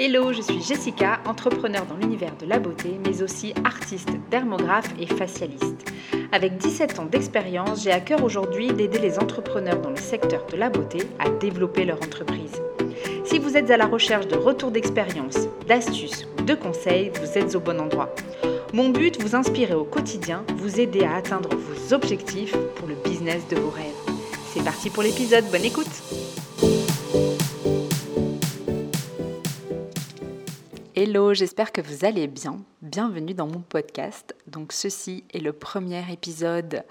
Hello, je suis Jessica, entrepreneur dans l'univers de la beauté, mais aussi artiste, dermographe et facialiste. Avec 17 ans d'expérience, j'ai à cœur aujourd'hui d'aider les entrepreneurs dans le secteur de la beauté à développer leur entreprise. Si vous êtes à la recherche de retours d'expérience, d'astuces ou de conseils, vous êtes au bon endroit. Mon but, vous inspirer au quotidien, vous aider à atteindre vos objectifs pour le business de vos rêves. C'est parti pour l'épisode, bonne écoute Hello, j'espère que vous allez bien. Bienvenue dans mon podcast. Donc ceci est le premier épisode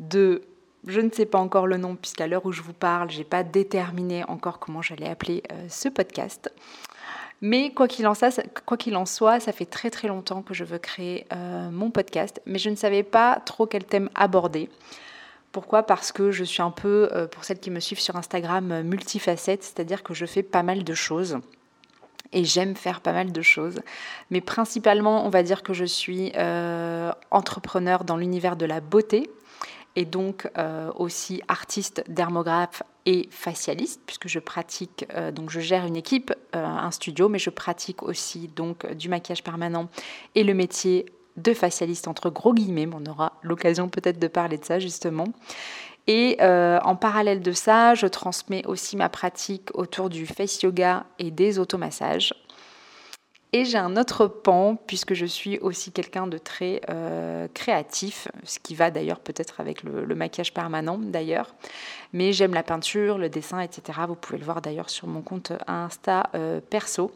de je ne sais pas encore le nom puisqu'à l'heure où je vous parle, j'ai pas déterminé encore comment j'allais appeler euh, ce podcast. Mais quoi qu'il en, soit, ça fait très très longtemps que je veux créer euh, mon podcast, mais je ne savais pas trop quel thème aborder. Pourquoi? Parce que je suis un peu, euh, pour celles qui me suivent sur Instagram, multifacette, c'est-à-dire que je fais pas mal de choses et j'aime faire pas mal de choses. Mais principalement, on va dire que je suis entrepreneur dans l'univers de la beauté et donc euh, aussi artiste, dermographe et facialiste puisque je pratique euh, donc je gère une équipe, un studio, mais je pratique aussi donc du maquillage permanent et le métier de facialiste entre gros guillemets. On aura l'occasion peut-être de parler de ça justement. Et euh, en parallèle de ça, je transmets aussi ma pratique autour du face yoga et des automassages. Et j'ai un autre pan, puisque je suis aussi quelqu'un de très euh, créatif, ce qui va d'ailleurs peut-être avec le, maquillage permanent d'ailleurs. Mais j'aime la peinture, le dessin, etc. Vous pouvez le voir d'ailleurs sur mon compte Insta euh, perso.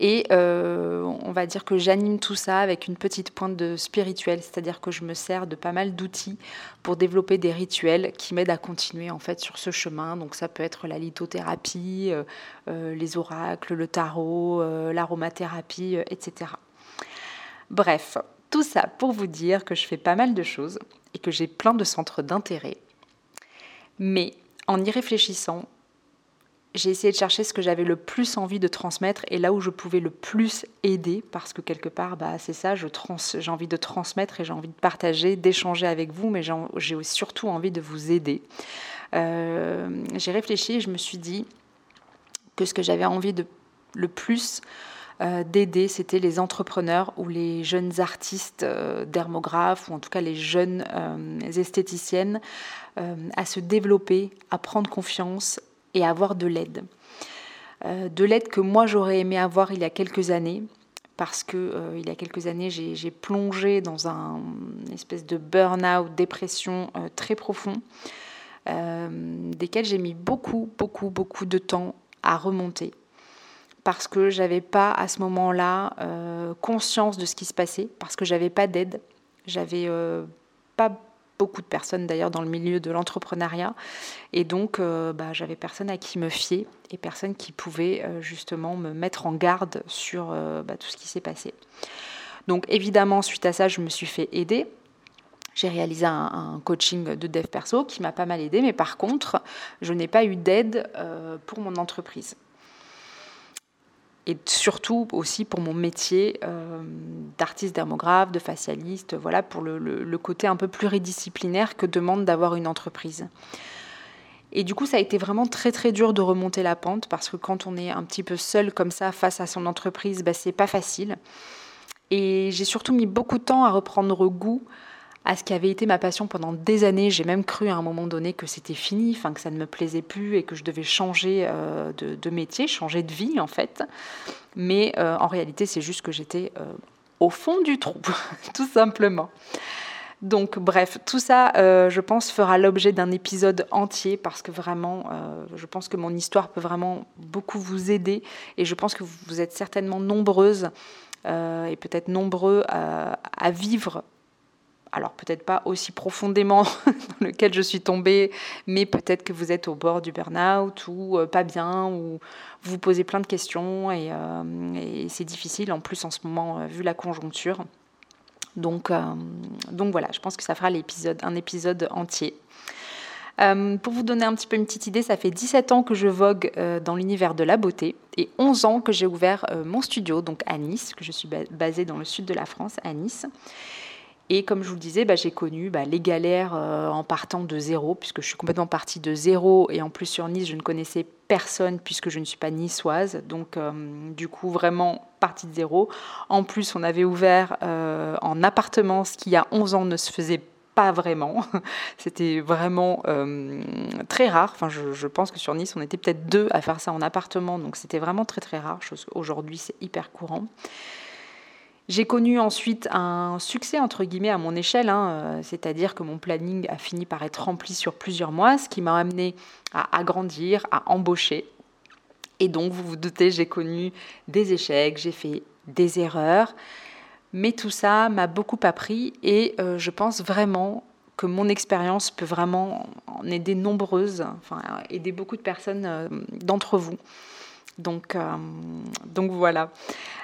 Et euh, on va dire que j'anime tout ça avec une petite pointe de spirituel, c'est-à-dire que je me sers de pas mal d'outils pour développer des rituels qui m'aident à continuer en fait sur ce chemin. Donc ça peut être la lithothérapie, euh, euh, les oracles, le tarot, l'aromathérapie, etc. Bref, tout ça pour vous dire que je fais pas mal de choses et que j'ai plein de centres d'intérêt. Mais en y réfléchissant, j'ai essayé de chercher ce que j'avais le plus envie de transmettre et là où je pouvais le plus aider, parce que quelque part, bah, c'est ça, j'ai envie de transmettre et j'ai envie de partager, d'échanger avec vous, mais j'ai surtout envie de vous aider. Euh, j'ai réfléchi et je me suis dit que ce que j'avais envie de le plus euh, d'aider, c'était les entrepreneurs ou les jeunes artistes euh, dermographes, ou en tout cas les jeunes esthéticiennes, à se développer, à prendre confiance et avoir de l'aide. Euh, de l'aide que moi j'aurais aimé avoir il y a quelques années, parce que euh, il y a quelques années j'ai plongé dans un une espèce de burn-out, dépression euh, très profond, desquels j'ai mis beaucoup, beaucoup, beaucoup de temps à remonter. Parce que j'avais pas à ce moment-là conscience de ce qui se passait, parce que j'avais pas d'aide, j'avais pas beaucoup de personnes d'ailleurs dans le milieu de l'entrepreneuriat. Et donc, euh, bah, j'avais personne à qui me fier et personne qui pouvait euh, justement me mettre en garde sur euh, bah, tout ce qui s'est passé. Donc, évidemment, suite à ça, je me suis fait aider. J'ai réalisé un, coaching de dev perso qui m'a pas mal aidé, mais par contre, je n'ai pas eu d'aide pour mon entreprise et surtout aussi pour mon métier euh, d'artiste dermographe, de facialiste, voilà, pour le, côté un peu pluridisciplinaire que demande d'avoir une entreprise. Et du coup, ça a été vraiment très très dur de remonter la pente parce que quand on est un petit peu seul comme ça face à son entreprise, bah, c'est pas facile. Et j'ai surtout mis beaucoup de temps à reprendre goût à ce qui avait été ma passion pendant des années. J'ai même cru à un moment donné que c'était fini, enfin que ça ne me plaisait plus et que je devais changer euh, de, métier, changer de vie en fait. Mais euh, en réalité, c'est juste que j'étais euh, au fond du trou, tout simplement. Donc bref, tout ça, je pense, fera l'objet d'un épisode entier parce que vraiment, je pense que mon histoire peut vraiment beaucoup vous aider et je pense que vous êtes certainement nombreuses et peut-être nombreux à vivre alors peut-être pas aussi profondément dans lequel je suis tombée, mais peut-être que vous êtes au bord du burn-out ou euh, pas bien, ou vous posez plein de questions euh, et, c'est difficile en plus en ce moment euh, vu la conjoncture. Donc, donc voilà, je pense que ça fera l'épisode, un épisode entier. Euh, pour vous donner un petit peu une petite idée, ça fait 17 ans que je vogue euh, dans l'univers de la beauté et 11 ans que j'ai ouvert euh, mon studio, donc à Nice, que je suis basée dans le sud de la France, à Nice. Et comme je vous le disais, bah, j'ai connu bah, les galères en partant de zéro, puisque je suis complètement partie de zéro. Et en plus, sur Nice, je ne connaissais personne, puisque je ne suis pas niçoise. Donc, du coup, vraiment partie de zéro. En plus, on avait ouvert en appartement, ce qui, il y a 11 ans, ne se faisait pas vraiment. C'était vraiment euh, très rare. Enfin, je, pense que sur Nice, on était peut-être deux à faire ça en appartement, donc c'était vraiment très très rare. Aujourd'hui, c'est hyper courant. J'ai connu ensuite un succès entre guillemets à mon échelle, hein, euh, c'est-à-dire que mon planning a fini par être rempli sur plusieurs mois, ce qui m'a amené à agrandir, à embaucher. Et donc, vous vous doutez, j'ai connu des échecs, j'ai fait des erreurs. Mais tout ça m'a beaucoup appris et euh, je pense vraiment que mon expérience peut vraiment en aider nombreuses, enfin aider beaucoup de personnes euh, d'entre vous. Donc, euh, donc voilà.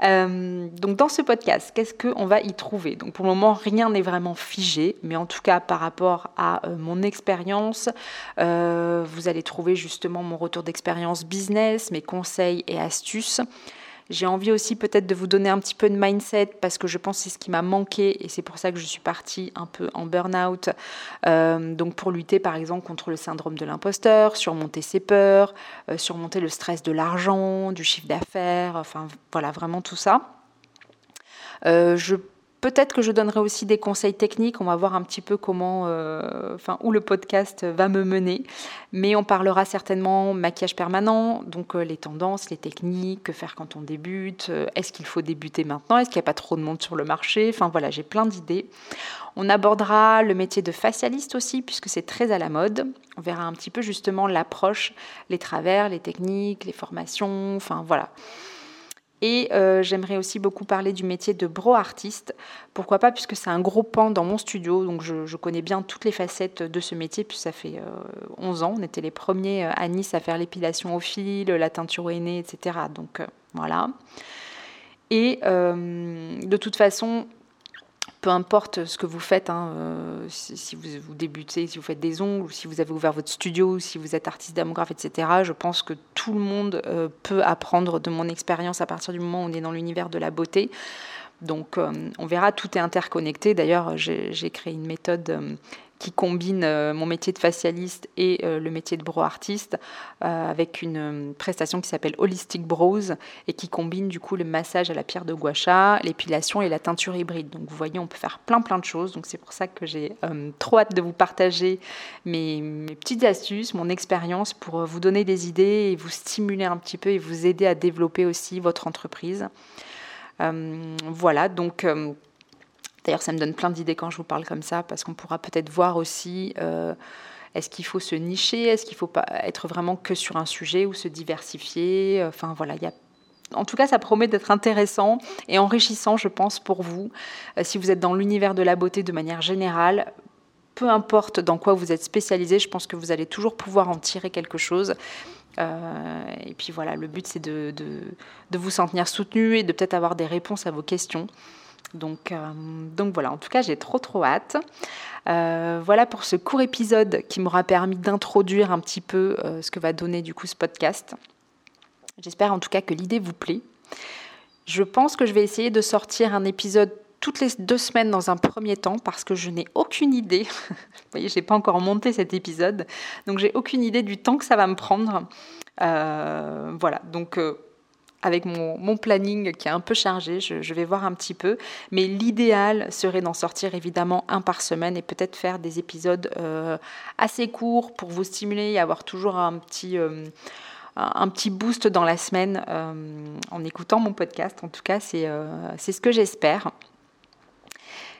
donc dans ce podcast, qu'est-ce qu'on va y trouver? Donc pour le moment, rien n'est vraiment figé, mais en tout cas par rapport à mon expérience, vous allez trouver justement mon retour d'expérience business, mes conseils et astuces. J'ai envie aussi peut-être de vous donner un petit peu de mindset parce que je pense que c'est ce qui m'a manqué et c'est pour ça que je suis partie un peu en burn-out. Euh, donc pour lutter par exemple contre le syndrome de l'imposteur, surmonter ses peurs, euh, surmonter le stress de l'argent, du chiffre d'affaires, enfin voilà vraiment tout ça. Euh, je Peut-être que je donnerai aussi des conseils techniques. On va voir un petit peu comment, euh, enfin, où le podcast va me mener. Mais on parlera certainement maquillage permanent, donc euh, les tendances, les techniques, que faire quand on débute. Euh, est-ce qu'il faut débuter maintenant Est-ce qu'il n'y a pas trop de monde sur le marché? Enfin voilà, j'ai plein d'idées. On abordera le métier de facialiste aussi, puisque c'est très à la mode. On verra un petit peu justement l'approche, les travers, les techniques, les formations. Enfin voilà. Et euh, j'aimerais aussi beaucoup parler du métier de bro artiste. Pourquoi pas, puisque c'est un gros pan dans mon studio, donc je, connais bien toutes les facettes de ce métier, puis ça fait 11 euh, ans. On était les premiers euh, à Nice à faire l'épilation au fil, la teinture au etc. Donc voilà. Et de toute façon, peu importe ce que vous faites, hein, euh, si, vous, débutez, si vous faites des ongles, si vous avez ouvert votre studio, si vous êtes artiste démographe, etc., je pense que tout le monde euh, peut apprendre de mon expérience à partir du moment où on est dans l'univers de la beauté. Donc euh, on verra, tout est interconnecté. D'ailleurs, j'ai créé une méthode qui combine euh, mon métier de facialiste et euh, le métier de bro artiste euh, avec une prestation qui s'appelle Holistic Bros et qui combine du coup le massage à la pierre de gua sha, l'épilation et la teinture hybride. Donc vous voyez, on peut faire plein plein de choses. Donc c'est pour ça que j'ai trop hâte de vous partager mes, mes petites astuces, mon expérience pour vous donner des idées et vous stimuler un petit peu et vous aider à développer aussi votre entreprise. voilà, donc D'ailleurs, ça me donne plein d'idées quand je vous parle comme ça, parce qu'on pourra peut-être voir aussi, euh, est-ce qu'il faut se nicher, est-ce qu'il faut pas être vraiment que sur un sujet ou se diversifier. Enfin voilà, il y a en tout cas, ça promet d'être intéressant et enrichissant, je pense, pour vous. Euh, si vous êtes dans l'univers de la beauté de manière générale, peu importe dans quoi vous êtes spécialisé, je pense que vous allez toujours pouvoir en tirer quelque chose. Euh, et puis voilà, le but, c'est de, de, de, vous sentir soutenu et de peut-être avoir des réponses à vos questions. Donc, euh, donc voilà, en tout cas, j'ai trop trop hâte. Euh, voilà pour ce court épisode qui m'aura permis d'introduire un petit peu euh, ce que va donner du coup ce podcast. J'espère en tout cas que l'idée vous plaît. Je pense que je vais essayer de sortir un épisode toutes les deux semaines dans un premier temps parce que je n'ai aucune idée. vous voyez, je n'ai pas encore monté cet épisode, donc j'ai aucune idée du temps que ça va me prendre. voilà, donc avec mon, planning qui est un peu chargé, je, vais voir un petit peu. Mais l'idéal serait d'en sortir évidemment un par semaine et peut-être faire des épisodes euh, assez courts pour vous stimuler et avoir toujours un petit, euh, un petit boost dans la semaine euh, en écoutant mon podcast. En tout cas, c'est ce que j'espère.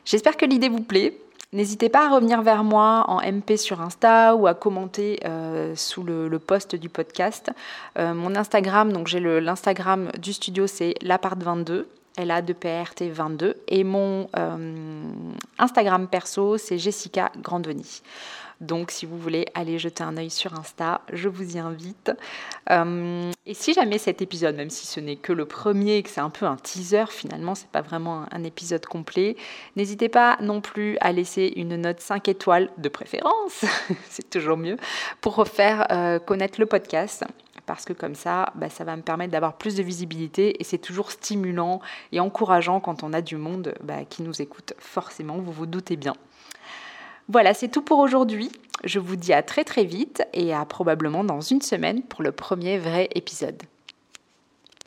J'espère que l'idée vous plaît. N'hésitez pas à revenir vers moi en MP sur Insta ou à commenter euh, sous le, post du podcast. Euh, mon Instagram, donc j'ai l'Instagram du studio, c'est lapart22. LA de PRT 22 et mon euh, Instagram perso c'est Jessica Grandoni. Donc si vous voulez aller jeter un œil sur Insta, je vous y invite. Euh, et si jamais cet épisode, même si ce n'est que le premier et que c'est un peu un teaser finalement, c'est pas vraiment un épisode complet, n'hésitez pas non plus à laisser une note 5 étoiles de préférence, c'est toujours mieux, pour faire euh, connaître le podcast parce que comme ça, bah, ça va me permettre d'avoir plus de visibilité et c'est toujours stimulant et encourageant quand on a du monde bah, qui nous écoute forcément, vous vous doutez bien. Voilà, c'est tout pour aujourd'hui. Je vous dis à très très vite et à probablement dans une semaine pour le premier vrai épisode.